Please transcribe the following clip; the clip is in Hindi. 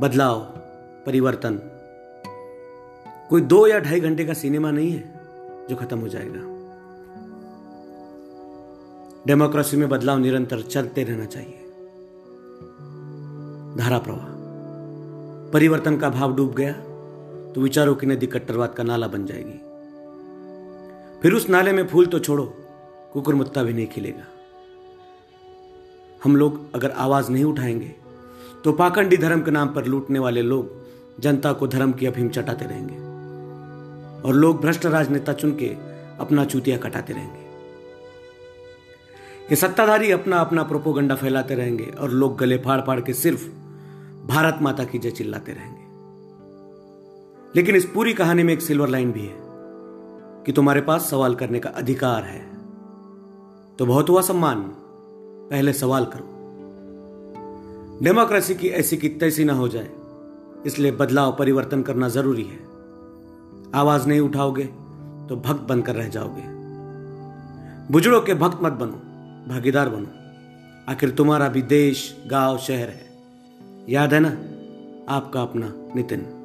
बदलाव, परिवर्तन। कोई दो या ढाई घंटे का सिनेमा नहीं है जो खत्म हो जाएगा। डेमोक्रेसी में बदलाव निरंतर चलते रहना चाहिए। धारा प्रवाह। परिवर्तन का भाव डूब गया तो विचारों की नदी कट्टरवाद का नाला बन जाएगी। फिर उस नाले में फूल तो छोड़ो कुकुरमुत्ता भी नहीं खिलेगा। हम लोग अगर आवाज़ नहीं उठाएँगे तो पाखंडी धर्म के नाम पर लूटने वाले लोग जनता को धर्म की अफीम चटाते रहेंगे और लोग भ्रष्ट राजनेता चुन के अपना चूतिया कटाते रहेंगे। ये सत्ताधारी अपना अपना प्रोपोगंडा फैलाते रहेंगे और लोग गले फाड़ फाड़ के सिर्फ़ भारत माता की जय चिल्लाते रहेंगे। लेकिन इस पूरी कहानी में एक सिल्वर लाइन भी है कि तुम्हारे पास सवाल करने का अधिकार है। तो बहुत हुआ सम्मान, पहले सवाल करो। डेमोक्रेसी की ऐसी की तैसी ना हो जाए। इसलिए बदलाव परिवर्तन करना ज़रूरी है। आवाज़ नहीं उठाओगे तो भक्त बनकर रह जाओगे। बुज़ुर्गों के भक्त मत बनो, भागीदार बनो। आखिर तुम्हारा भी देश, गाँव, शहर है। याद है ना, आपका अपना नितिन।